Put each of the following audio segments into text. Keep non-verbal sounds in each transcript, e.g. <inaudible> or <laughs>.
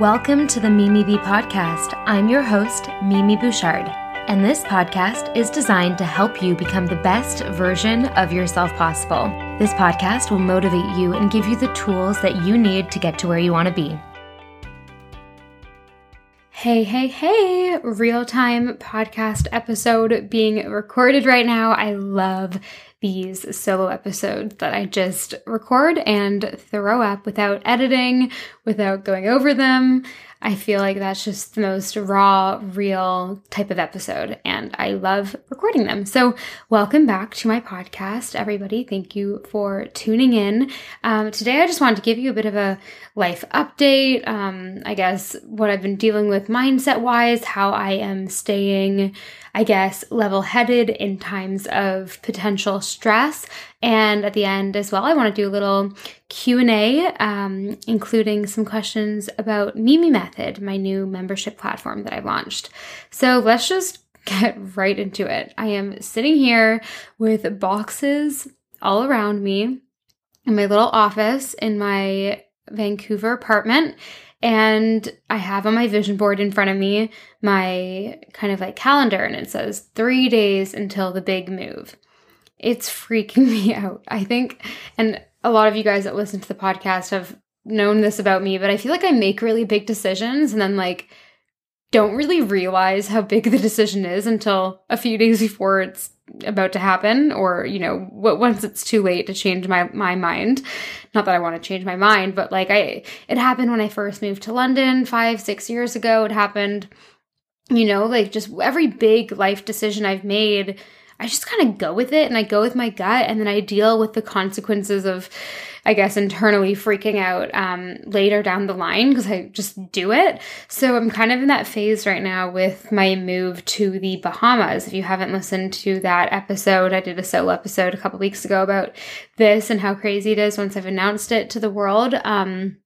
Welcome to the Mimi Bee podcast. I'm your host, Mimi Bouchard, and this podcast is designed to help you become the best version of yourself possible. This podcast will motivate you and give you the tools that you need to get to where you want to be. Hey, hey, hey, real time podcast episode being recorded right now. I love these solo episodes that I just record and throw up without editing, without going over them. I feel like that's just the most raw, real type of episode, and I love recording them. So, welcome back to my podcast, everybody. Thank you for tuning in. Um, today, I just wanted to give you a bit of a life update. Um, I guess what I've been dealing with mindset wise, how I am staying I guess, level headed in times of potential stress. And at the end as well, I want to do a little Q&A, um, including some questions about Mimi Method, my new membership platform that I launched. So let's just get right into it. I am sitting here with boxes all around me in my little office in my Vancouver apartment and I have on my vision board in front of me my kind of like calendar, and it says three days until the big move. It's freaking <laughs> me out. I think, and a lot of you guys that listen to the podcast have known this about me, but I feel like I make really big decisions and then like don't really realize how big the decision is until a few days before it's about to happen or you know what once it's too late to change my my mind. Not that i want to change my mind but like i it happened when i first moved to london five six years ago. It happened you know like just every big life decision i've made i just kind of go with it and i go with my gut and then i deal with the consequences of I guess, internally freaking out um, later down the line because I just do it. So I'm kind of in that phase right now with my move to the Bahamas. If you haven't listened to that episode, I did a solo episode a couple weeks ago about this and how crazy it is once I've announced it to the world. Um,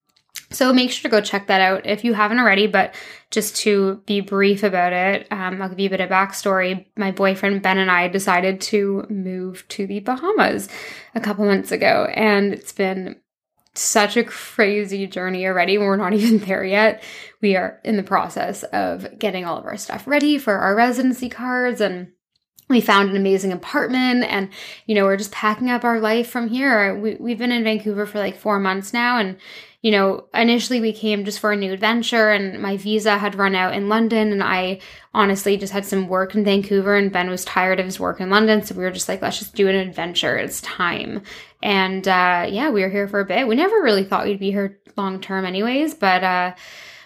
so make sure to go check that out if you haven't already. But just to be brief about it, um, I'll give you a bit of backstory. My boyfriend Ben and I decided to move to the Bahamas a couple months ago, and it's been such a crazy journey already. We're not <laughs> even there yet. We are in the process of getting all of our stuff ready for our residency cards and we found an amazing apartment and you know we're just packing up our life from here we, we've been in vancouver for like four months now and you know, initially we came just for a new adventure and my visa had run out in London and I honestly just had some work in Vancouver and Ben was tired of his work in London. So we were just like, let's just do an adventure. It's time. And uh, yeah, we were here for a bit. We never really thought we'd be here long term anyways, but uh,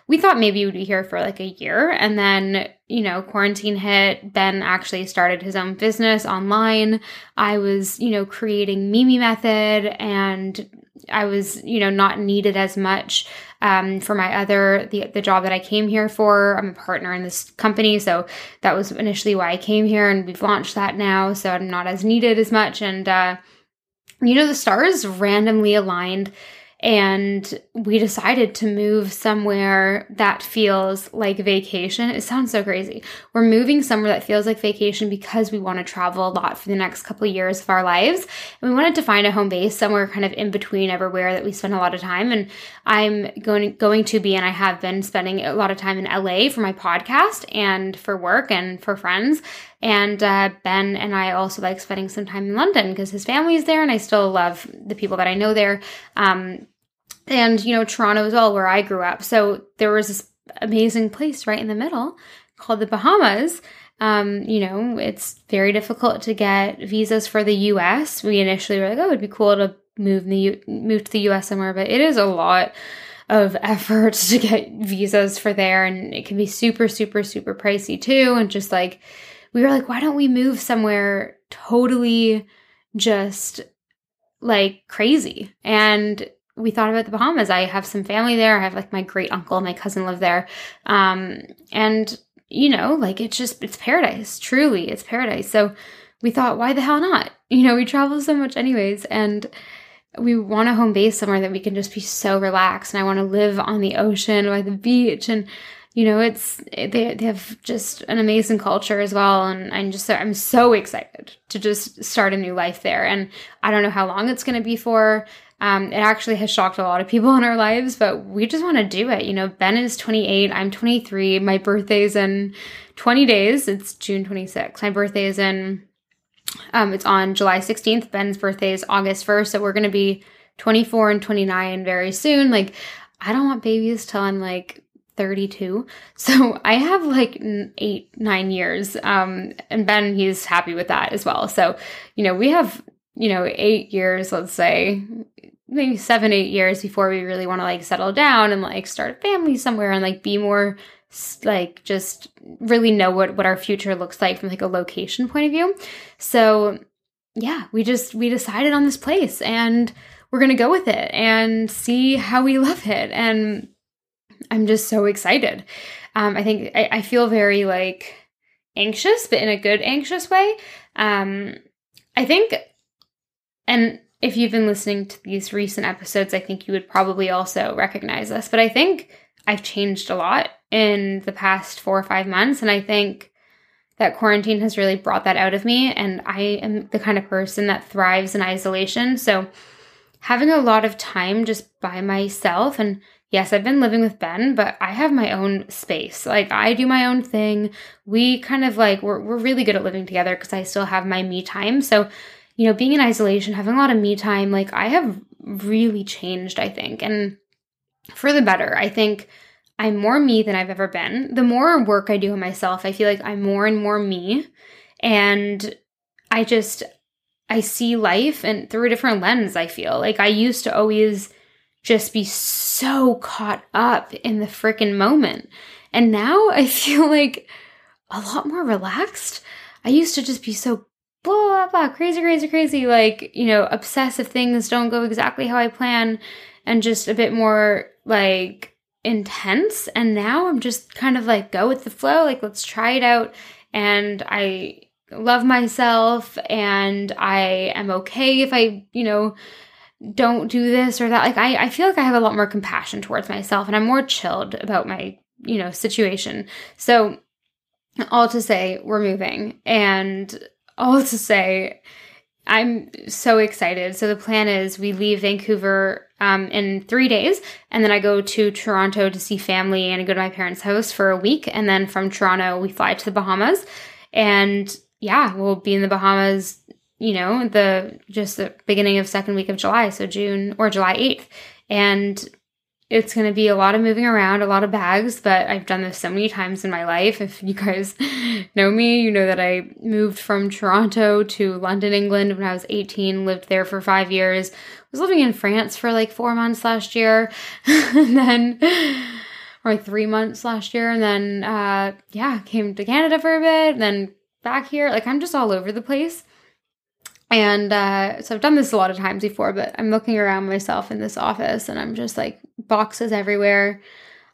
we thought maybe we'd be here for like a year. And then, you know, quarantine hit. Ben actually started his own business online. I was, you know, creating Mimi Method and I was, you know, not needed as much um, for my other the the job that I came here for. I'm a partner in this company, so that was initially why I came here, and we've launched that now, so I'm not as needed as much. And uh, you know, the stars randomly aligned and we decided to move somewhere that feels like vacation. It sounds so crazy. We're moving somewhere that feels like vacation because we want to travel a lot for the next couple of years of our lives. And we wanted to find a home base somewhere kind of in between everywhere that we spend a lot of time. And I'm going going to be and I have been spending a lot of time in LA for my podcast and for work and for friends. And uh, Ben and I also like spending some time in London because his family is there, and I still love the people that I know there. Um, and you know Toronto as well, where I grew up. So there was this amazing place right in the middle called the Bahamas. Um, you know, it's very difficult to get visas for the U.S. We initially were like, oh, it'd be cool to move the U- move to the U.S. somewhere, but it is a lot of <laughs> effort to get visas for there, and it can be super, super, super pricey too. And just like we were like, why don't we move somewhere totally just like crazy? And we thought about the Bahamas. I have some family there. I have like my great uncle, my cousin live there. Um, and you know, like it's just, it's paradise. Truly, it's paradise. So we thought, why the hell not? <laughs> You know, we travel so much anyways. And we want a home base somewhere that we can just be so relaxed. And I want to live on the ocean by the beach. And you know, it's they they have just an amazing culture as well, and I'm just I'm so excited to just start a new life there. And I don't know how long it's going to be for. Um, it actually has shocked a lot of people <laughs> in our lives, but we just want to do it. You know, Ben is 28, I'm 23. My birthday's in 20 days. It's June 26th. My birthday is in, um, it's on July 16th. Ben's birthday is August 1st. So we're going to be 24 and 29 very soon. Like, I don't want babies till I'm like 32. <laughs> So I have like eight, nine years. Um, and Ben, he's happy with that as well. So, you know, we have, you know, eight years, let's say, maybe seven, eight years before we really want to like settle down and like start a family somewhere and like be more like just really know what what our future looks like from like a location point of view. So, yeah, we just we decided on this place and we're to go with it and see how we <laughs> love it and I'm just so excited. Um, I think I, I, feel very like anxious, but in a good anxious way. Um, I think, and if you've been listening to these recent episodes, I think you would probably also recognize this. But I think I've changed a lot in the past four or five months. And I think that quarantine has really brought that out of me. And I am the kind of person that thrives in isolation. So having a lot of time just by myself and yes, I've been living with Ben, but I have my own space. Like I do my own thing. We kind of like we're we're really good at living together because I still have my me time. So, you know, being in isolation, having a lot of me time, like I have really changed, I think. And for the better. I think I'm more me than I've ever been. The more work I do on myself, I feel like I'm more and more me. And I just I see life and through a different lens, I feel. Like I used to always just be so caught up in the freaking moment. And now I <laughs> feel like a lot more relaxed. I used to just be so blah, blah, blah, crazy, crazy, crazy, like, you know, obsessive things don't go exactly how I plan, and just a bit more like intense. And now I'm just kind of like, go with the flow, like, let's try it out. And I love myself, and I am okay if I, you know, don't do this or that. Like I, I feel like I have a lot more compassion towards myself and I'm more chilled about my, you know, situation. So all to say we're moving and <laughs> all to say I'm so excited. So the plan is we leave Vancouver um, in three days, and then I go to Toronto to see family and I go to my parents' house for a week, and then from Toronto we fly to the Bahamas, and yeah, we'll be in the Bahamas you know, the just the beginning of second week of July, so June or July 8th. And it's going to be a lot of moving around, a lot of bags, but I've done this so many times in my life. If you guys <laughs> know me, you know that I moved from Toronto to London, England when I was 18, lived there for five years, was living in France for like four months last year, <laughs> and then, or like three months last year, and then, uh, yeah, came to Canada for a bit, then back here. Like, I'm just all over the place. And uh, so I've done this a lot of times before, but I'm looking around myself in this office and I'm just like boxes everywhere.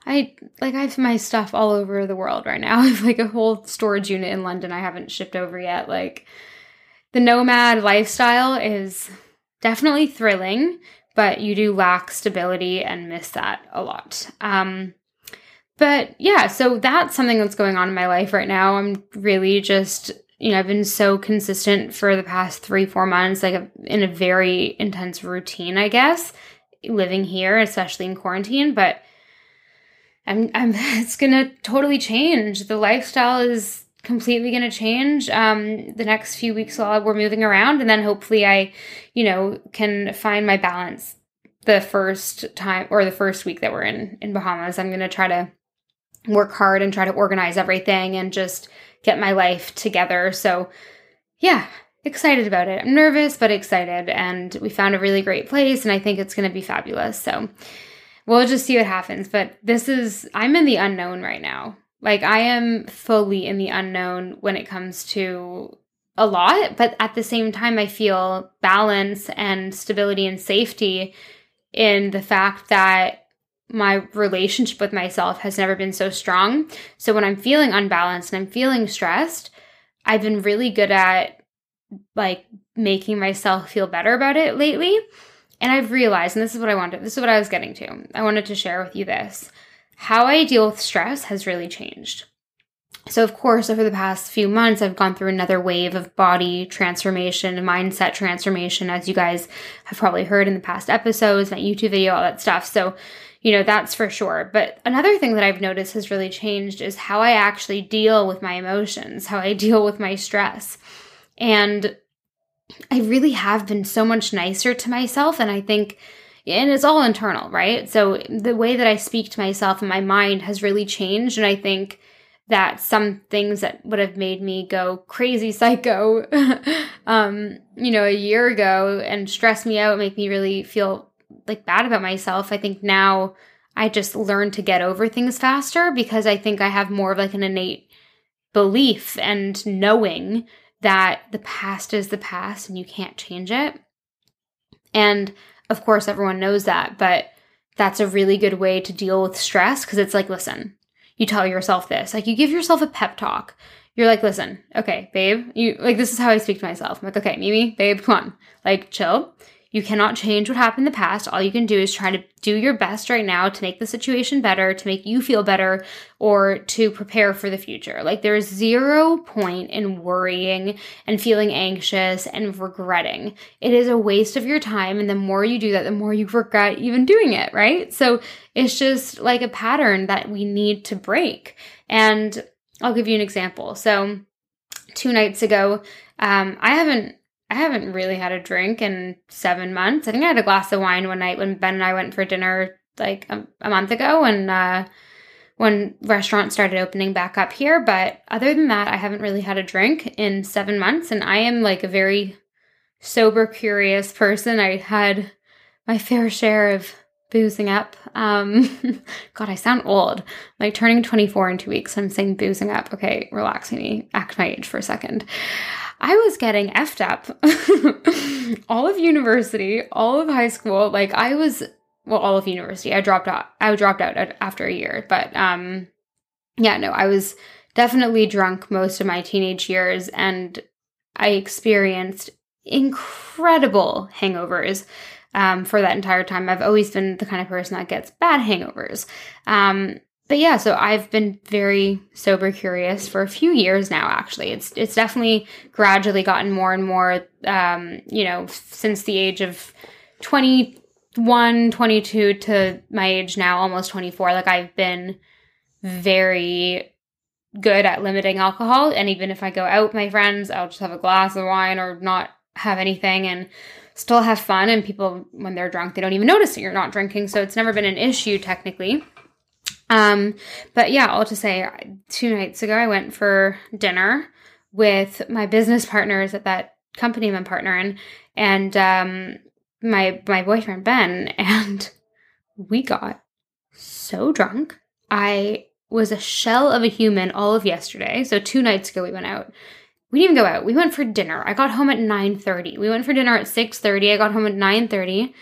I like I have my stuff all over the world right now. <laughs> I have like a whole storage unit in London I haven't shipped over yet. Like the nomad lifestyle is definitely thrilling, but you do lack stability and miss that a lot. Um but yeah, so that's something that's going on in my life right now. I'm really just you know, I've been so consistent for the past three, four months, like in a very intense routine, I guess, living here, especially in quarantine. But I'm, I'm, <laughs> it's gonna totally change. The lifestyle is completely gonna change. Um, the next few weeks while we're moving around, and then hopefully I, you know, can find my balance the first time or the first week that we're in in Bahamas. I'm gonna try to work hard and try to organize everything and just get my life together. So, yeah, excited about it. I'm nervous, but excited. And we found a really great place, and I think it's going to be fabulous. So, we'll just see what happens. But this is, I'm in the unknown right now. Like, I am fully in the unknown when it comes to a lot, but at the same time, I feel balance and stability and safety in the fact that my relationship with myself has never been so strong. So when I'm feeling unbalanced and I'm feeling stressed, I've been really good at like making myself feel better about it lately. And I've realized, and this is what I wanted, this is what I was getting to. I wanted to share with you this. How I deal with stress has really changed. so, of course, over the past few months, I've gone through another wave of body transformation, mindset transformation, as you guys have probably heard in the past episodes, my YouTube video, all that stuff. So, you know, that's for sure. But another thing that I've noticed has really changed is how I actually deal with my emotions, how I deal with my stress. And I really have been so much nicer to myself. And I think, and it's all internal, right? So the way that I speak to myself and my mind has really changed. And I think, that some things that would have made me go crazy psycho <laughs> um you know a year ago and stress me out make me really feel like bad about myself i think now i just learn to get over things faster because i think i have more of like an innate belief and knowing that the past is the past and you can't change it and of course everyone knows that but that's a really good way to deal with stress because it's like listen you tell yourself this. Like you give yourself a pep talk. You're like, listen, okay, babe, you like this is how I speak to myself. I'm like, okay, Mimi, babe, come on. Like, chill. You cannot change what happened in the past. All you can do is try to do your best right now to make the situation better, to make you feel better, or to prepare for the future. Like, there's zero point in worrying and feeling anxious and regretting. It is a waste of your time. And the more you do that, the more you regret even doing it, right? So it's just like a pattern that we need to break. And I'll give you an example. So, two nights ago, um, I haven't I haven't really had a drink in seven months. I think I had a glass of wine one night when Ben and I went for dinner like a, a month ago and uh, when restaurants started opening back up here. But other than that, I haven't really had a drink in seven months. And I am like a very sober, curious person. I had my fair share of boozing up. Um, <laughs> God, I sound old. Like turning 24 in two weeks. I'm saying boozing up. Okay, relax me. Act my age for a second. I was getting effed up <laughs> all of university, all of high school. Like I was, well, all of university. I dropped out. I dropped out after a year, but um, yeah, no, I was definitely drunk most of my teenage years, and I experienced incredible hangovers. Um, for that entire time, I've always been the kind of person that gets bad hangovers. Um, but yeah, so I've been very sober curious for a few years now. Actually, it's it's definitely gradually gotten more and more. Um, you know, since the age of 21, 22 to my age now, almost 24. Like I've been very good at limiting alcohol, and even if I go out with my friends, I'll just have a glass of wine or not have anything, and still have fun. And people, when they're drunk, they don't even notice that you're not drinking. So it's never been an issue technically. Um, but yeah, all to say, two nights ago, I went for dinner with my business partners at that company I'm a partner in, and um, my my boyfriend Ben, <laughs> and we got so drunk. I was a shell of a human all of yesterday. So two nights ago, we went out. We didn't even go out. We went for dinner. I got home at 9:30. We went for dinner at 6:30. I got home at 9:30.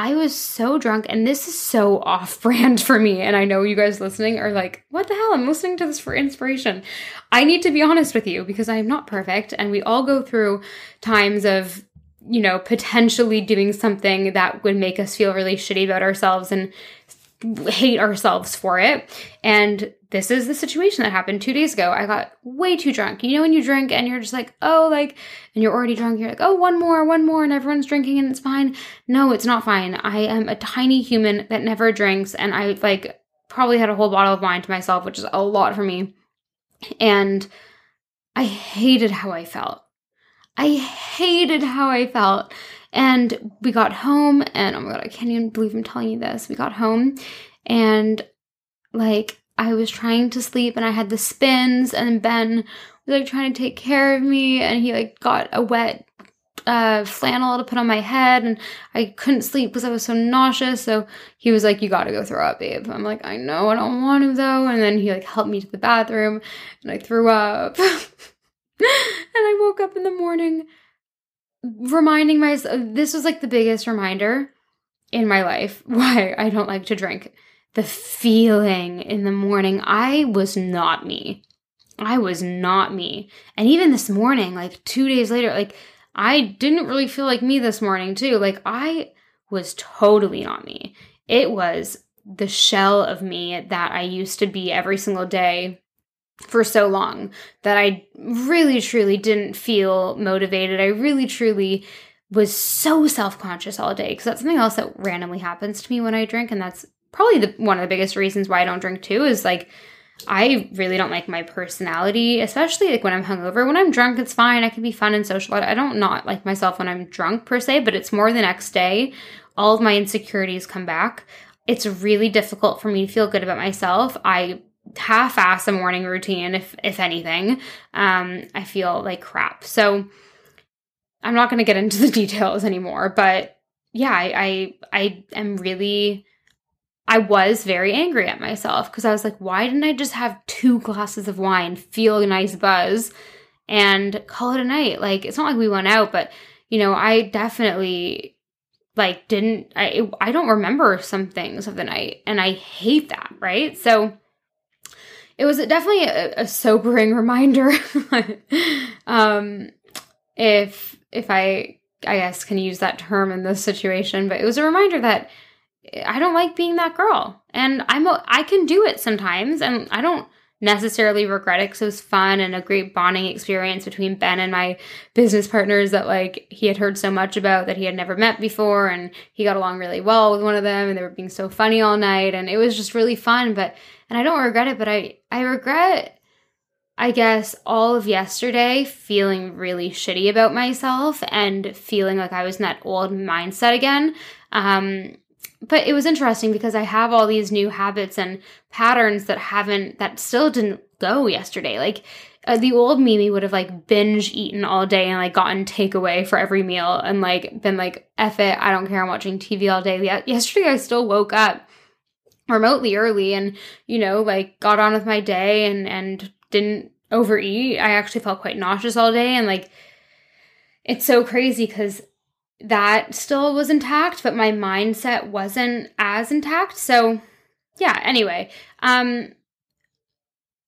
I was so drunk, and this is so off brand <laughs> for me. And I know you guys listening are like, what the hell? I'm listening to this for inspiration. I need to be honest with you because I am not perfect, and we all go through times of, you know, potentially doing something that would make us feel really shitty about ourselves and hate ourselves for it. And this is the situation that happened two days ago. I got way too drunk. You know, when you drink and you're just like, oh, like, and you're already drunk, you're like, oh, one more, one more, and everyone's drinking and it's fine. No, it's not fine. I am a tiny human that never drinks, and I like probably had a whole bottle of wine to myself, which is a lot for me. And I hated how I felt. I hated how I felt. And we got home, and oh my god, I can't even believe I'm telling you this. We got home, and like I was trying to sleep, and I had the spins, and Ben was like trying to take care of me, and he like got a wet uh, flannel to put on my head, and I couldn't sleep because I was so nauseous. So he was like, "You got to go throw up, babe." I'm like, "I know, I don't want to though." And then he like helped me to the bathroom, and I threw up. <laughs> <laughs> and I woke up in the morning reminding myself this was like the biggest reminder in my life <laughs> why I don't like to drink. The feeling in the morning, I was not me. I was not me. And even this morning, like two days later, like I didn't really feel like me this morning, too. Like I was totally not me. It was the shell of me that I used to be every single day for so long that I really truly didn't feel motivated. I really truly was so self-conscious all day because that's something else that randomly happens to me when I drink and that's probably the one of the biggest reasons why I don't drink too is like I really don't like my personality, especially like when I'm hungover. When I'm drunk, it's fine. I can be fun and social. I don't not like myself when I'm drunk per se, but it's more the next day. All of my insecurities come back. It's really difficult for me to feel good about myself. I half-ass a morning routine, if if anything. Um, I feel like crap. So I'm not going to get into the <laughs> details anymore, but yeah, I I, I am really I was very angry at myself because I was like, why didn't I just have two glasses of wine, feel a nice buzz, and call it a night? Like, it's not like we went out, but you know, I definitely like didn't I I don't remember some things of the night and I hate that, right? So it was definitely a, a sobering <laughs> reminder um if if I I guess can use that term in this situation, but it was a reminder that I don't like being that girl. And I'm I can do it sometimes and I don't necessarily regret it because it was fun and a great bonding experience between Ben and my business partners that like he had heard so much about that he had never met before and he got along really well with one of them and they were being so funny all night and it was just really fun but and I don't regret it but I I regret I guess all of yesterday feeling really shitty about myself and feeling like I was in that old mindset again. Um, but it was interesting because I have all these new habits and patterns that haven't, that still didn't go yesterday. Like uh, the old Mimi would have like binge eaten all day and like gotten takeaway for every meal and like been like, F it, I don't care, I'm watching TV all day. Yesterday I still woke up remotely early and, you know, like got on with my day and, and didn't overeat. I actually felt quite nauseous all day and like it's so crazy cuz that still was intact, but my mindset wasn't as intact. So, yeah, anyway, um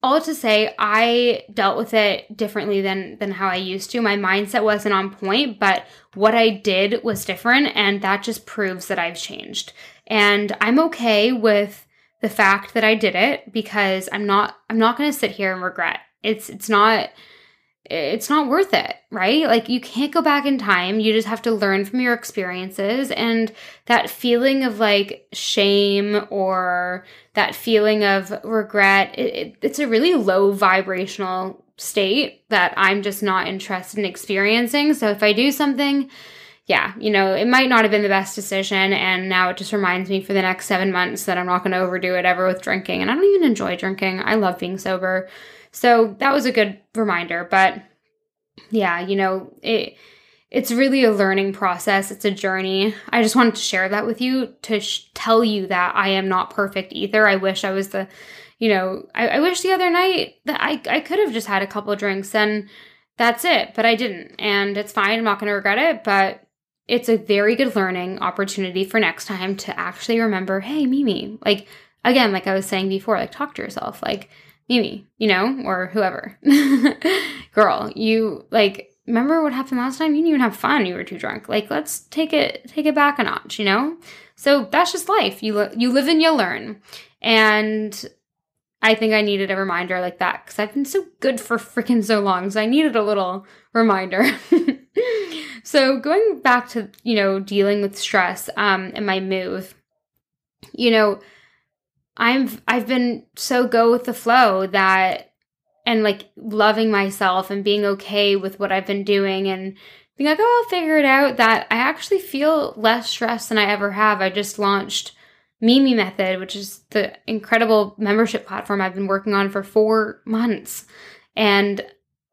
all to say I dealt with it differently than than how I used to. My mindset wasn't on point, but what I did was different and that just proves that I've changed. And I'm okay with the fact that I did it because I'm not I'm not going to sit here and regret it's it's not it's not worth it, right? Like you can't go back in time. You just have to learn from your experiences and that feeling of like shame or that feeling of regret, it, it, it's a really low vibrational state that I'm just not interested in experiencing. So if I do something, yeah, you know, it might not have been the best decision. And now it just reminds me for the next seven months that I'm not going to overdo it ever with drinking. And I don't even enjoy drinking. I love being sober. So that was a good reminder. But yeah, you know, it it's really a learning process. It's a journey. I just wanted to share that with you to sh- tell you that I am not perfect either. I wish I was the, you know, I, I wish the other night that I, I could have just had a couple drinks and that's it, but I didn't. And it's fine. I'm not going to regret it, but it's a very good learning opportunity for next time to actually remember, hey, Mimi, like, again, like I was saying before, like, talk to yourself. Like, Mimi, you know, or whoever. <laughs> Girl, you like remember what happened last time? You didn't even have fun. You were too drunk. Like, let's take it take it back a notch, you know? So that's just life. You you live and you learn. And I think I needed a reminder like that because I've been so good for freaking so long. So I needed a little reminder. <laughs> so going back to, you know, dealing with stress um, and my move, you know, I'm I've been so go with the flow that and like loving myself and being okay with what I've been doing and being like, oh, I'll figure it out. That I actually feel less stressed than I ever have. I just launched Mimi Method, which is the incredible membership platform I've been working on for four months. And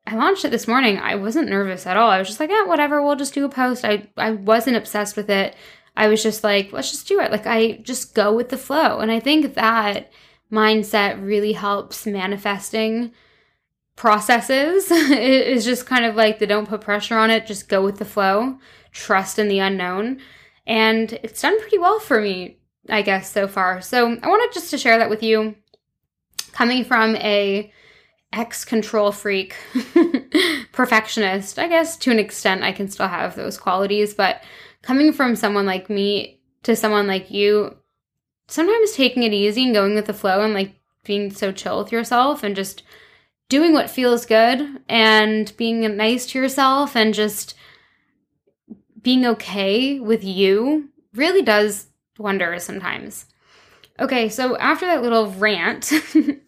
I launched it this morning. I wasn't nervous at all. I was just like, yeah, whatever, we'll just do a post. I, I wasn't obsessed with it. I was just like, let's just do it. Like I just go with the flow. And I think that mindset really helps manifesting processes. <laughs> it is just kind of like the don't put pressure on it, just go with the flow, trust in the unknown. And it's done pretty well for me, I guess, so far. So I wanted just to share that with you. Coming from a ex control freak, <laughs> perfectionist, I guess to an extent, I can still have those qualities, but coming from someone like me to someone like you, sometimes taking it easy and going with the flow and like being so chill with yourself and just doing what feels good and being nice to yourself and just being okay with you really does wonders sometimes. Okay, so after that little rant,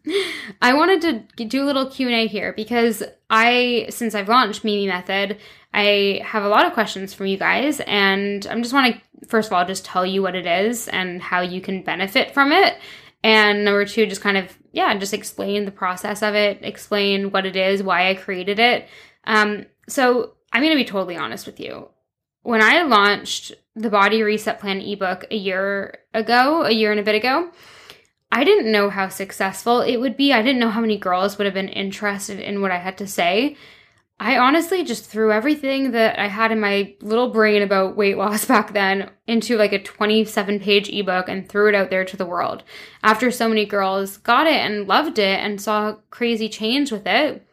<laughs> I wanted to do a little Q&A here because I since I've launched Mimi Method, I have a lot of questions from you guys and I just want to first of all just tell you what it is and how you can benefit from it. And number 2 just kind of yeah, just explain the process of it, explain what it is, why I created it. Um so I'm going to be totally honest with you. When I launched the Body Reset Plan ebook a year ago, a year and a bit ago, I didn't know how successful it would be. I didn't know how many girls would have been interested in what I had to say. I honestly just threw everything that I had in my little brain about weight loss <laughs> back then into like a 27 page ebook and threw it out there to the world. After so many girls got it and loved it and saw crazy change with it,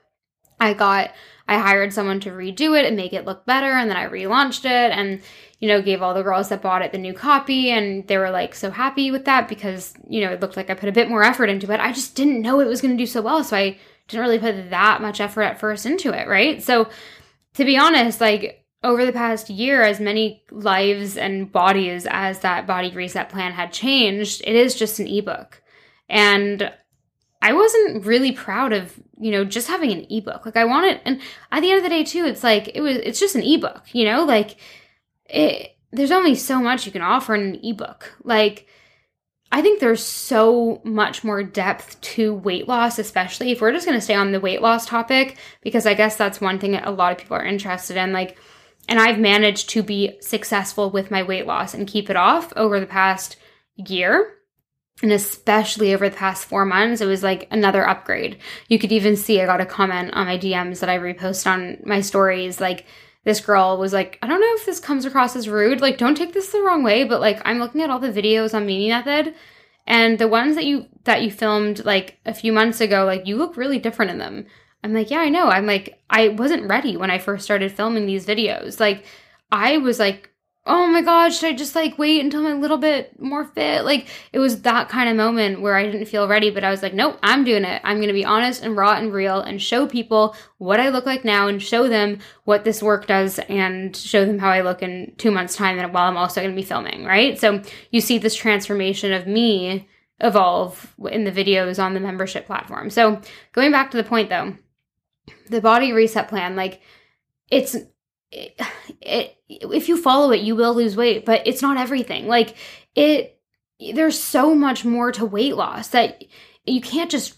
I got I hired someone to redo it and make it look better and then I relaunched it and you know, gave all the girls that bought it the new copy and they were like so happy with that because, you know, it looked like I put a bit more effort into it. I just didn't know it was going to do so well. So I didn't really put that much effort at first into it, right? So to be honest, like over the past year, as many lives and bodies as that body reset plan had changed, it is just an ebook. And I wasn't really proud of, you know, just having an ebook. Like I wanted and at the end of the day too, it's like it was it's just an ebook, you know? Like it, there's only so much you can offer in an ebook. Like, I think there's so much more depth to weight loss, especially if we're just going to stay on the weight loss topic, because I guess that's one thing that a lot of people are interested in. Like, and I've managed to be successful with my weight loss and keep it off over the past year. And especially over the past four months, it was like another upgrade. You could even see I got a comment on my DMs that I repost on my stories, like, this girl was like, I don't know if this comes across as rude. Like, don't take this the wrong way, but like, I'm looking at all the videos on Mimi Method, and the ones that you that you filmed like a few months ago, like you look really different in them. I'm like, yeah, I know. I'm like, I wasn't ready when I first started filming these videos. Like, I was like oh my god, should I just like wait until I'm a little bit more fit? Like it was that kind of moment where I didn't feel ready, but I was like, nope, I'm doing it. I'm gonna be honest and raw and real and show people what I look like now and show them what this work does and show them how I look in two months' time and while I'm also gonna be filming, right? So you see this transformation of me evolve in the videos on the membership platform. So going back to the point though, the body reset plan, like it's it, <sighs> it, if you follow it, you will lose weight, but it's not everything. Like it, there's so much more to weight loss that you can't just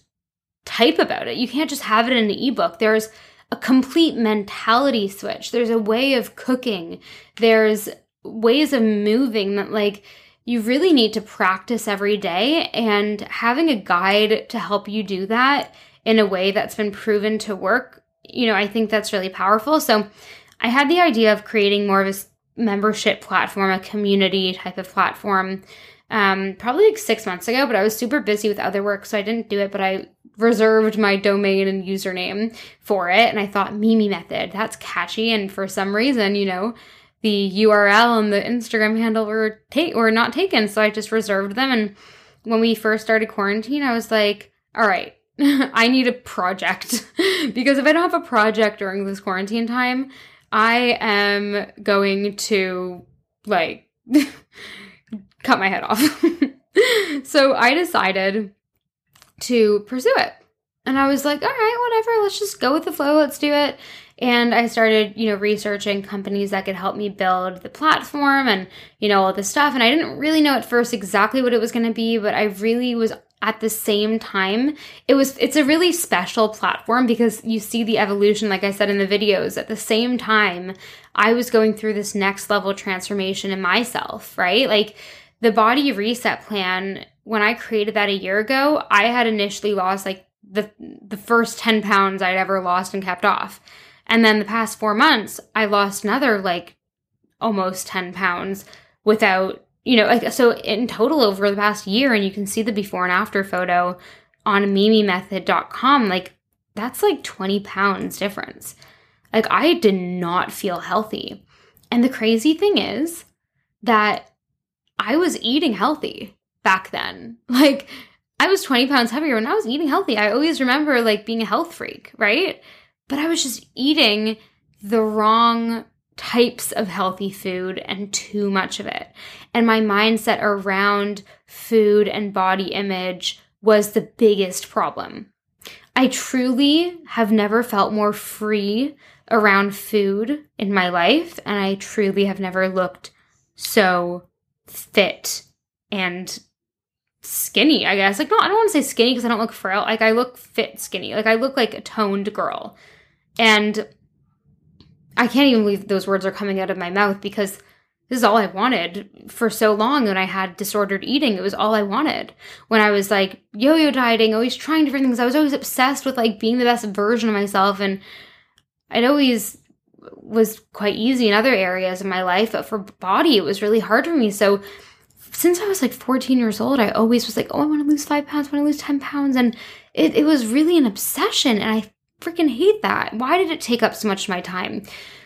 type about it. You can't just have it in an ebook. There's a complete mentality switch. There's a way of cooking. There's ways of moving that like you really need to practice every day and having a guide to help you do that in a way that's been proven to work, you know, I think that's really powerful. So I had the idea of creating more of a membership platform, a community type of platform, um, probably like six months ago, but I was super busy with other work, so I didn't do it, but I reserved my domain and username for it. And I thought, Mimi Method, that's catchy. And for some reason, you know, the URL and the Instagram handle were, ta- were not taken. So I just reserved them. And when we first started quarantine, I was like, all right, <laughs> I need a project <laughs> because if I don't have a project during this quarantine time, I am going to like <laughs> cut my head off. <laughs> so I decided to pursue it. And I was like, all right, whatever, let's just go with the flow, let's do it. And I started, you know, researching companies that could help me build the platform and, you know, all this stuff. And I didn't really know at first exactly what it was going to be, but I really was at the same time it was it's a really special platform because you see the evolution like i said in the videos at the same time i was going through this next level transformation in myself right? Like the body reset plan when i created that a year ago i had initially lost like the the first 10 pounds i'd ever lost and kept off. And then the past four months i lost another like almost 10 pounds without you know, like so in total over the past year, and you can see the before and after photo on mimimethod.com, like that's like 20 pounds difference. Like I did not feel healthy. And the crazy thing is that I was eating healthy back then. <laughs> Like I was 20 pounds heavier when I was eating healthy. I always remember like being a health freak, right? But I was just eating the wrong types of healthy food and too much of it. And my mindset around food and body image was the biggest problem. I truly have never felt more free around food in my life, and I truly have never looked so fit and skinny, I guess. Like, no, I don't want to say skinny because I don't look frail. Like, I look fit skinny. Like, I look like a toned girl. And I can't even believe those words are coming out of my mouth because this is all I wanted for so long when I had disordered eating. It was all I wanted. When I was like yo yo dieting, always trying different things, I was always obsessed with like being the best version of myself. And it always was quite easy in other areas of my life, but for body, it was really hard for me. So since I was like 14 years old, I always was like, oh, I want to lose five pounds, I want to lose 10 pounds. And it, it was really an obsession. And I freaking hate that. Why did it take up so much of my time?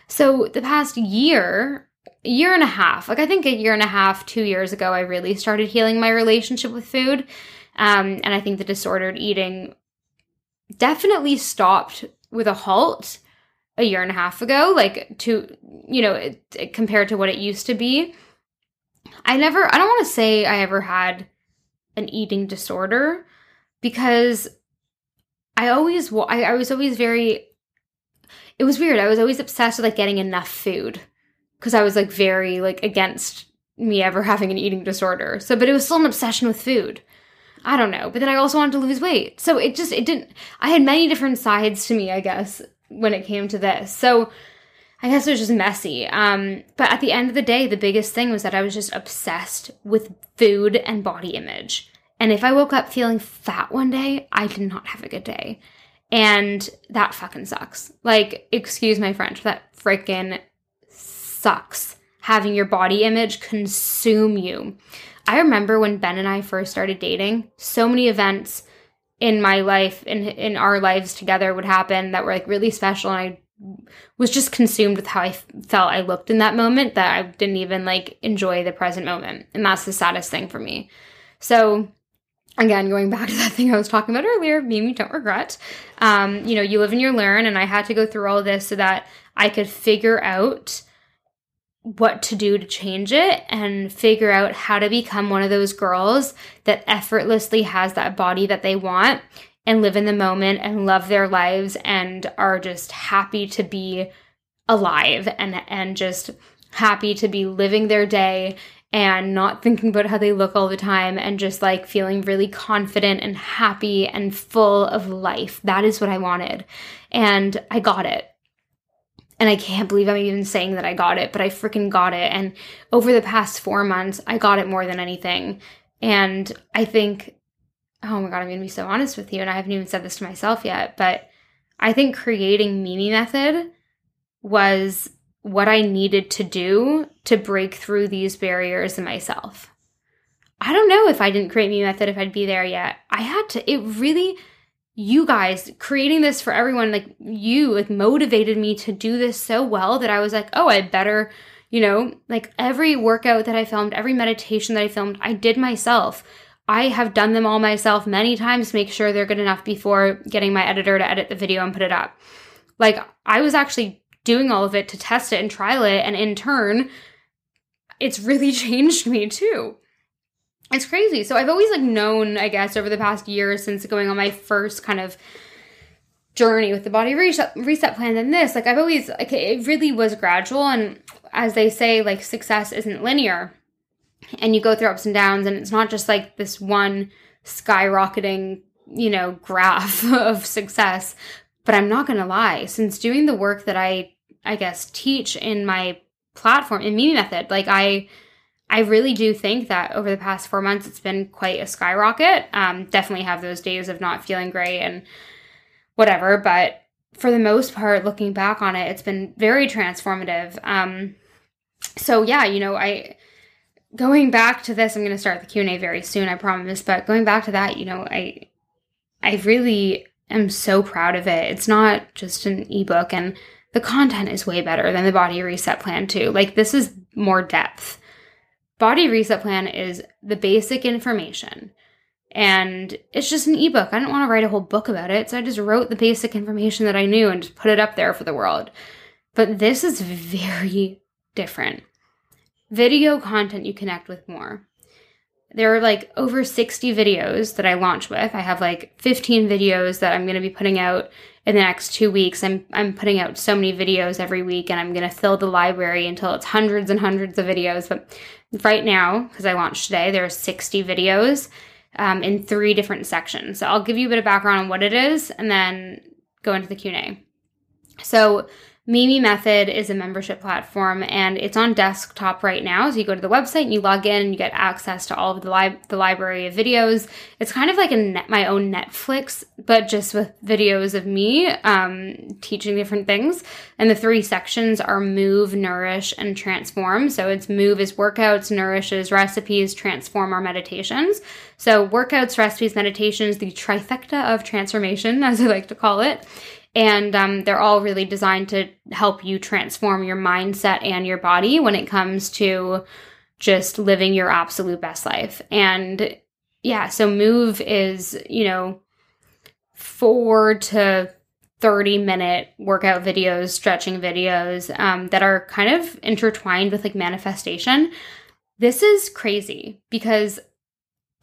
So the past year, year and a half, like I think a year and a half, two years ago, I really started healing my relationship with food. Um, and I think the disordered eating definitely stopped with a halt a year and a half ago, like to, you know, it, it, compared to what it used to be. I never, I don't want to say I ever had an eating disorder because I always, I, I was always very, it was weird. I was always obsessed with like getting enough food because I was like very like against me ever <laughs> having an eating disorder. So, but it was still an obsession with food. I don't know. But then I also wanted to lose weight. So it just, it didn't, I had many different sides to me, I guess, when it came to this. So I guess it was just messy. Um, but at the end of the day, the biggest thing was that I was just obsessed with food and body image. And if I woke up feeling fat one day, I did not have a good day. And that fucking sucks. Like, excuse my French, that freaking sucks having your body image consume you. I remember when Ben and I first started dating, so many events in my life and in, in our lives together would happen that were like really special and I was just consumed with how I felt I looked in that moment that I didn't even like enjoy the present moment. And that's the saddest thing for me. So again, going back to that thing I was talking about earlier, maybe don't regret. Um, you know, you live and you learn, and I had to go through all this so that I could figure out what to do to change it and figure out how to become one of those girls that effortlessly has that body that they want and live in the moment and love their lives and are just happy to be alive and and just happy to be living their day and not thinking about how they look all the time and just like feeling really confident and happy and full of life. That is what I wanted. And I got it. And I can't believe I'm even saying that I got it, but I freaking got it. And over the past four months, I got it more than anything. And I think, oh my God, I'm going to be so honest with you. And I haven't even said this to myself yet, but I think creating Mimi Method was what I needed to do to break through these barriers in myself. I don't know if I didn't create Mimi Method, if I'd be there yet. I had to, it really, you guys creating this for everyone, like you, like motivated me to do this so well that I was like, oh, I better, you know, like every workout that I filmed, every meditation that I filmed, I did myself. I have done them all myself many times make sure they're good enough before getting my editor to edit the video and put it up. Like, I was actually doing all of it to test it and trial it. And in turn, it's really <laughs> changed me too. It's crazy. So I've always like known, I guess, over the past year since going on my first kind of journey with the body reset, reset plan than this, like I've always like it really was gradual and as they say, like success isn't linear. And you go through ups and downs and it's not just like this one skyrocketing, you know, graph <laughs> of success. But I'm not going to lie, since doing the work that I I guess, teach in my platform in Mimi Method. Like I I really do think that over the past four months it's been quite a skyrocket. Um, definitely have those days of not feeling great and whatever, but for the most part, looking back on it, it's been very transformative. Um, so yeah, you know, I going back to this, I'm going to start the Q and A very soon, I promise. But going back to that, you know, I I really am so proud of it. It's not just an ebook, and the content is way better than the body reset plan too. Like this is more depth. Body reset plan is the basic information. And it's just an ebook. I didn't want to write a whole book about it. So I just wrote the basic information that I knew and just put it up there for the world. But this is very different. Video content you connect with more. There are like over 60 videos that I launch with. I have like 15 videos that I'm going to be putting out in the next two weeks. I'm, I'm putting out so many videos every week and I'm going to fill the library until it's hundreds and hundreds of videos. But right now, because I launched today, there are 60 videos um, in three different sections. So I'll give you a bit of background on what it is and then go into the Q&A. So Mimi Method is a membership platform and it's on desktop right now. So you go to the website and you log in and you get access to all of the, li- the library of videos. It's kind of like a net- my own Netflix, but just with videos of me um, teaching different things. And the three sections are Move, Nourish, and Transform. So it's Move is workouts, Nourish is recipes, Transform are meditations. So workouts, recipes, meditations, the trifecta of transformation, <laughs> as I like to call it and um, they're all really designed to help you transform your mindset and your body when it comes to just living your absolute best life. And yeah so move is you know four to 30 minute workout videos stretching videos um, that are kind of intertwined with like manifestation. This is crazy because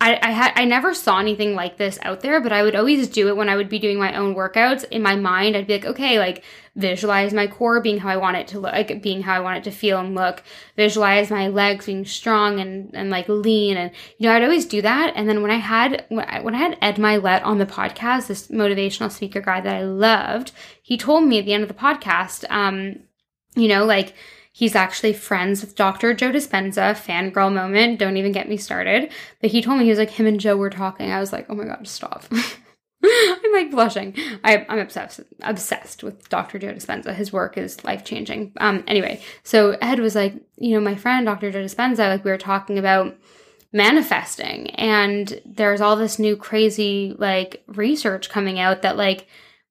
I, I had I never saw anything like this out there, but I would always do it when I would be doing my own workouts. In my mind, I'd be like, okay, like visualize my core being how I want it to look, like being how I want it to feel and look. Visualize my legs being strong and and like lean, and you know, I'd always do that. And then when I had when I, when I had Ed Mylett on the podcast, this motivational speaker guy that I loved, he told me at the end of the podcast, um, you know, like He's actually friends with Dr. Joe Dispenza, fangirl moment. Don't even get me started. But he told me, he was like, him and Joe were talking. I was like, oh my God, stop. <laughs> I'm like blushing. I, am obsessed, obsessed with Dr. Joe Dispenza. His work is life changing. Um, anyway, so Ed was like, you know, my friend Dr. Joe Dispenza, like we were talking about manifesting, and there's all this new crazy like research coming out that like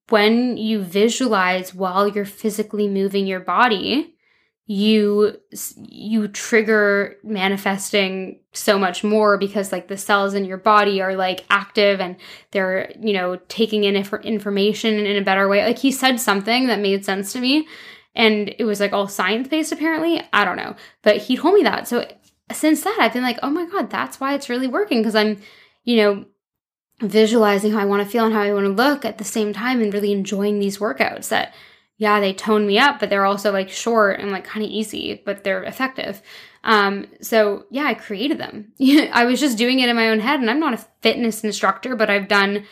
when you visualize while you're physically moving your body, you you trigger manifesting so much more because like the cells in your body are like active and they're you know taking in inf- information in a better way. Like he said something that made sense to me and it was like all science based apparently. I don't know. But he told me that. So since that i've been like oh my god that's why it's really working. Because i'm you know visualizing how i want to feel and how i want to look at the same time and really enjoying these workouts that yeah, they tone me up, but they're also like short and like kind of easy, but they're effective. Um, so yeah, I created them. <laughs> I was just doing it in my own head, and I'm not a fitness instructor, but I've done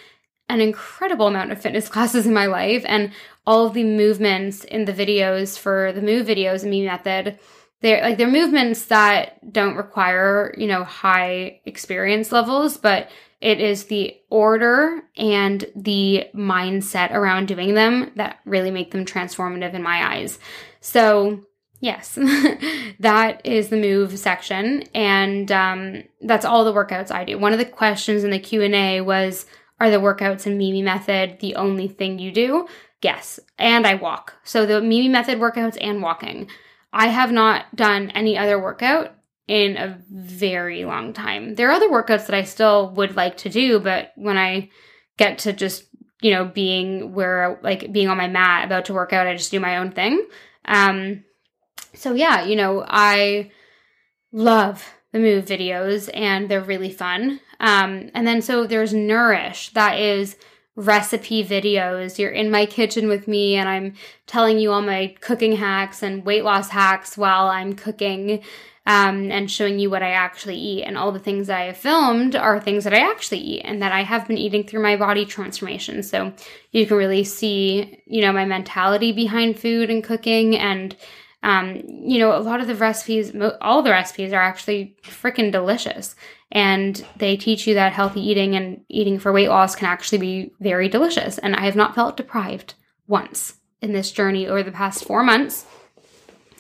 an incredible amount of fitness <laughs> classes in my life, and all of the movements in the videos for the move videos and Mimi Method. They're like they're movements that don't require, you know, high experience levels, but it is the order and the mindset around doing them that really make them transformative in my eyes. So, yes, <laughs> that is the move section, and um, that's all the workouts I do. One of the questions in the Q and A was, "Are the workouts in Mimi Method the only thing you do?" Yes, and I walk. So the Mimi Method workouts and walking. I have not done any other workout in a very long time. There are other workouts that I still would like to do, but when I get to just, you know, being where like being on my mat about to work out, I just do my own thing. Um so yeah, you know, I love the move videos and they're really fun. Um and then so there's Nourish that is recipe videos. You're in my kitchen with me and I'm telling you all my cooking hacks and weight loss hacks while I'm cooking um, and showing you what I actually eat. And all the things I have filmed are things that I actually eat and that I have been eating through my body transformation. So you can really see, you know, my mentality behind food and cooking. And, um, you know, a lot of the recipes, all the recipes are actually freaking delicious. And they teach you that healthy eating and eating for weight loss can actually be very delicious. And I have not felt deprived once in this journey over the past four months.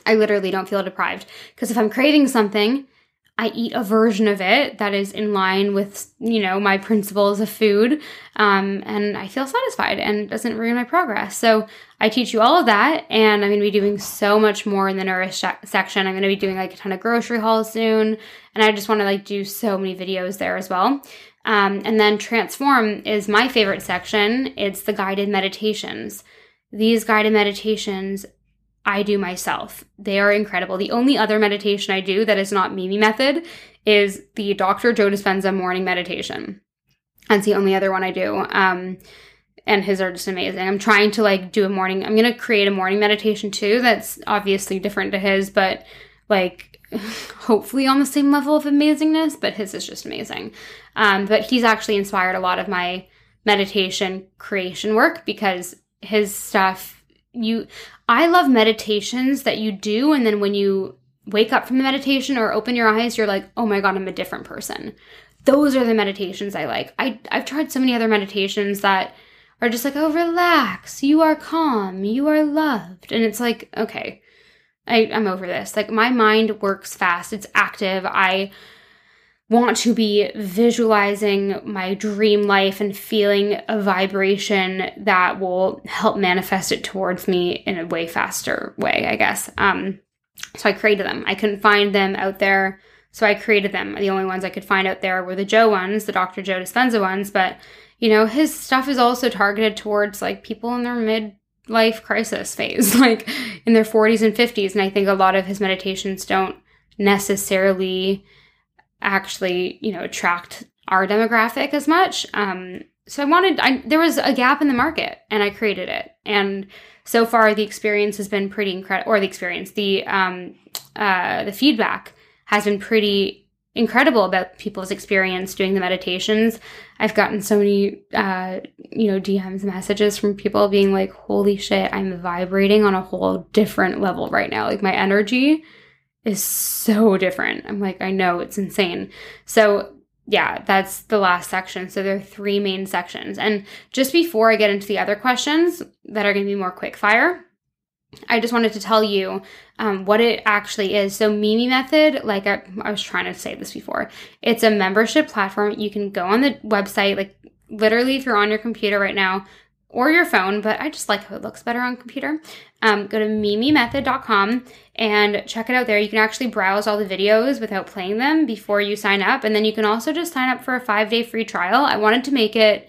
I literally don't feel deprived. Because if I'm craving something, I eat a version of it that is in line with, you know, my principles of food. Um, and I feel satisfied and doesn't ruin my progress. So I teach you all of that. And I'm going to be doing so much more in the nourish section. I'm going to be doing like a ton of grocery hauls soon. And I just want to like do so many videos there as well. Um, and then transform is my favorite section. It's the guided meditations. These guided meditations I do myself. They are incredible. The only other meditation I do that is not Mimi method is the Dr. Joe Dispenza morning meditation. That's the only other one I do. Um, and his are just amazing. I'm trying to like do a morning. I'm gonna create a morning meditation too. That's obviously different to his, but like <sighs> hopefully on the same level of amazingness. But his is just amazing. Um, but he's actually inspired a lot of my meditation creation work because his stuff you I love meditations that you do and then when you wake up from the meditation or open your eyes you're like, "Oh my god, I'm a different person." Those are the meditations I like. I I've tried so many other meditations that are just like, "Oh, relax. You are calm. You are loved." And it's like, "Okay. I I'm over this." Like my mind works fast. It's active. I want to be visualizing my dream life and feeling a vibration that will help manifest it towards me in a way faster way, I guess. Um, so I created them. I couldn't find them out there. So I created them. The only ones I could find out there were the Joe ones, the Dr. Joe Dispenza ones. But, you know, his stuff is also targeted towards like people in their mid life crisis phase, <laughs> like in their 40s and 50s. And I think a lot of his meditations don't necessarily actually, you know, attract our demographic as much. Um, so I wanted, I, there was a gap in the market and I created it. And so far the experience has been pretty incredible, or the experience, the, um, uh, the feedback has been pretty incredible about people's experience doing the meditations. I've gotten so many, uh, you know, DMs messages from people being like, holy shit, I'm vibrating on a whole different level right now. Like my energy is so different. I'm like, I know it's insane. So, yeah, that's the last section. So, there are three main sections. And just before I get into the other questions that are going to be more quick fire, I just wanted to tell you um, what it actually is. So, Mimi Method, like I, I was trying to say this before, it's a membership platform. You can go on the website, like literally, if you're on your computer right now, or your phone, but I just like how it looks better on computer. Um, go to mimimethod.com and check it out there. You can actually browse all the videos without playing them before you sign up. And then you can also just sign up for a five day free trial. I wanted to make it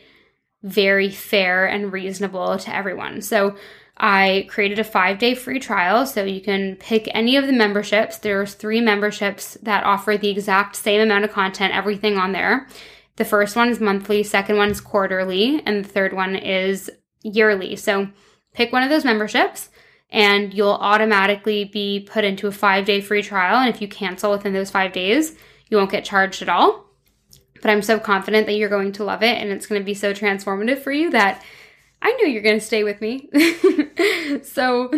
very fair and reasonable to everyone. So I created a five day free trial. So you can pick any of the memberships. There's three memberships that offer the exact same amount of content, everything on there. The first one is monthly, second one is quarterly, and the third one is yearly. So pick one of those memberships and you'll automatically be put into a five day free trial. And if you cancel within those five days, you won't get charged at all. But I'm so confident that you're going to love it and it's going to be so transformative for you that I know you're going to stay with me. <laughs> so,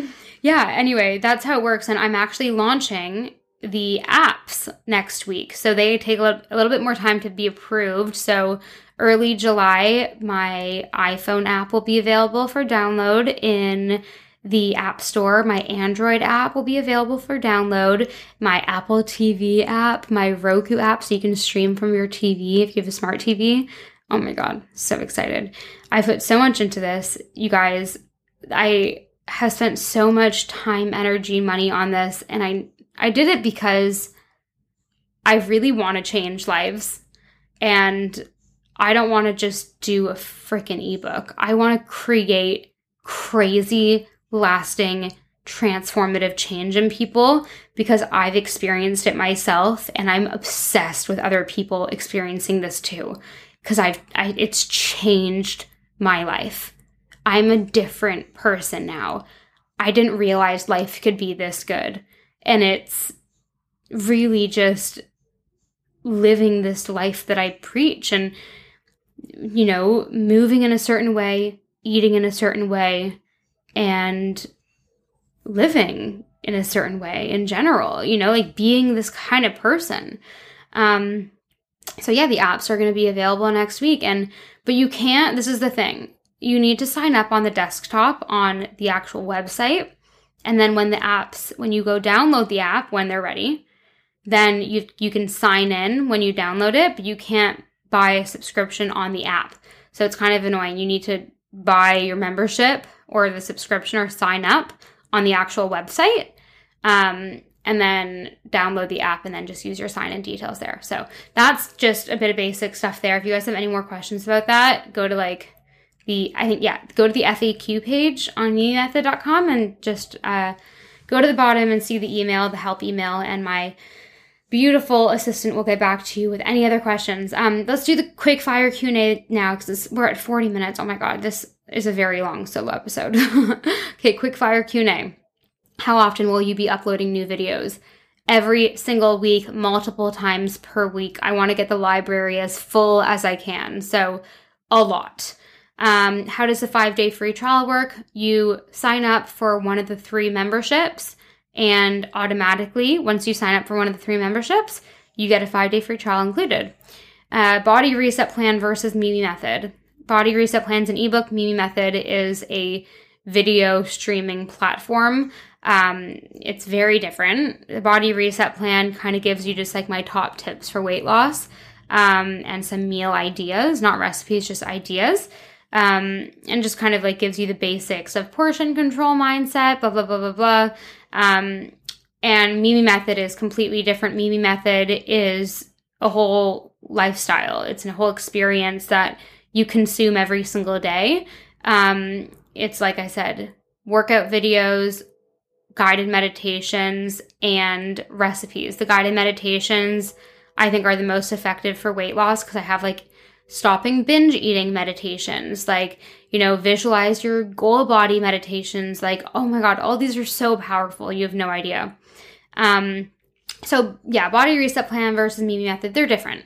yeah, anyway, that's how it works. And I'm actually launching the apps next week. So they take a little, a little bit more time to be approved. So early July, my iPhone app will be available for download in the App Store. My Android app will be available for download. My Apple TV app, my Roku app, so you can stream from your TV if you have a smart TV. Oh my God, so excited. I put so much into this. You guys, I have spent so much time, energy, money on this, and I I did it because I really want to change lives. And I don't want to just do a freaking ebook. I want to create crazy lasting, transformative change in people because I've experienced it myself and I'm obsessed with other people experiencing this too because I've I, it's changed my life. I'm a different person now. I didn't realize life could be this good. And it's really just living this life that I preach and you know, moving in a certain way, eating in a certain way, and living in a certain way in general, you know, like being this kind of person. Um, so yeah, the apps are going to be available next week. And, but you can't, this is the thing. You need to sign up on the desktop on the actual website. And then when the apps, when you go download the app when they're ready, then you, you can sign in when you download it, but you can't buy a subscription on the app. So it's kind of annoying. You need to buy your membership or the subscription or sign up on the actual website. Um, and then download the app and then just use your sign in details there. So that's just a bit of basic stuff there. If you guys have any more questions about that, go to like the, I think, yeah, go to the FAQ page on mimimethod.com and just uh, go to the bottom and see the email, the help email, and my beautiful assistant will get back to you with any other questions. Um, let's do the quick fire Q&A now because we're at 40 minutes. Oh my God, this is a very long solo episode. <laughs> okay, quick fire Q&A. How often will you be uploading new videos? Every single week, multiple times per week. I want to get the library as full as I can. So, a lot. Um, how does the five day free trial work? You sign up for one of the three memberships, and automatically, once you sign up for one of the three memberships, you get a five day free trial included. Uh, body reset plan versus Mimi method. Body reset plan's an ebook. Mimi method is a video streaming platform. Um, it's very different. The body reset plan kind of gives you just like my top tips for weight loss um, and some meal ideas, not recipes, just ideas. Um, and just kind of like gives you the basics of portion control mindset, blah, blah, blah, blah, blah. Um, and Mimi Method is completely different. Mimi Method is a whole lifestyle, it's a whole experience that you consume every single day. Um, it's like I said, workout videos, guided meditations, and recipes. The guided meditations I think are the most effective for weight loss because I have like stopping binge eating meditations, like, you know, visualize your goal body meditations. Like, oh my God, all these are so powerful. You have no idea. Um, so yeah, body reset plan versus Mimi method, they're different.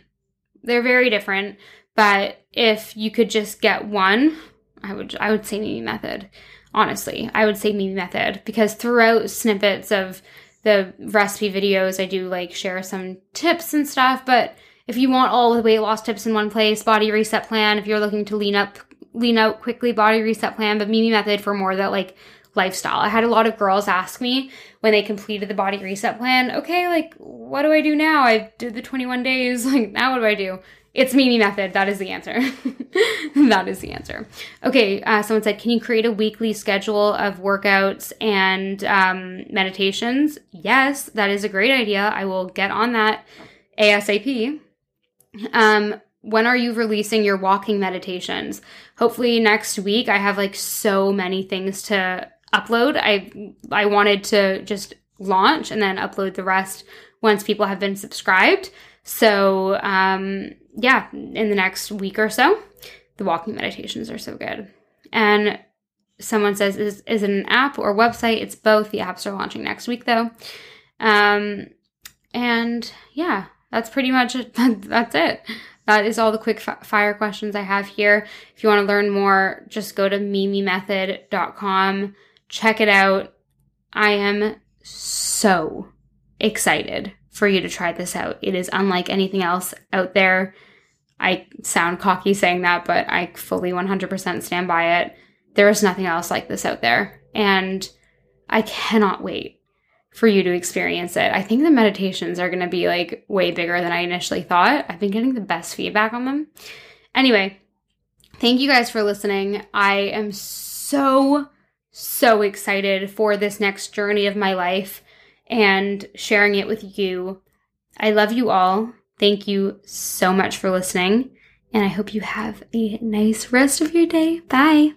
They're very different. But if you could just get one, I would I would say Mimi method. Honestly, I would say Mimi method because throughout snippets of the recipe videos, I do like share some tips and stuff. But if you want all the weight loss tips in one place, body reset plan. If you're looking to lean up, lean out quickly, body reset plan. But Mimi method for more that like lifestyle. I had a lot of girls ask me when they completed the body reset plan, okay, like, what do I do now? I did the 21 days. <laughs> Like, now what do I do? It's Mimi method. That is the answer. <laughs> that is the answer. Okay, uh, someone said, can you create a weekly schedule of workouts and um, meditations? Yes, that is a great idea. I will get on that ASAP. Um, when are you releasing your walking meditations? Hopefully next week. I have like so many things to upload. I I wanted to just launch and then upload the rest once people have been subscribed. So um, yeah, in the next week or so, the walking meditations are so good. And someone says, is, is it an app or website? It's both. The apps are launching next week though. Um, and yeah, that's pretty much it. <laughs> that's it. That is all the quick fire questions I have here. If you want to learn more, just go to mimimethod.com. Check it out. I am so excited for you to try this out. It is unlike anything else out there. I sound cocky saying that, but I fully 100% stand by it. There is nothing else like this out there. And I cannot wait for you to experience it. I think the meditations are going to be like way bigger than I initially thought. I've been getting the best feedback on them. Anyway, thank you guys for listening. I am so, so excited for this next journey of my life and sharing it with you. I love you all. Thank you so much for listening, and I hope you have a nice rest of your day. Bye.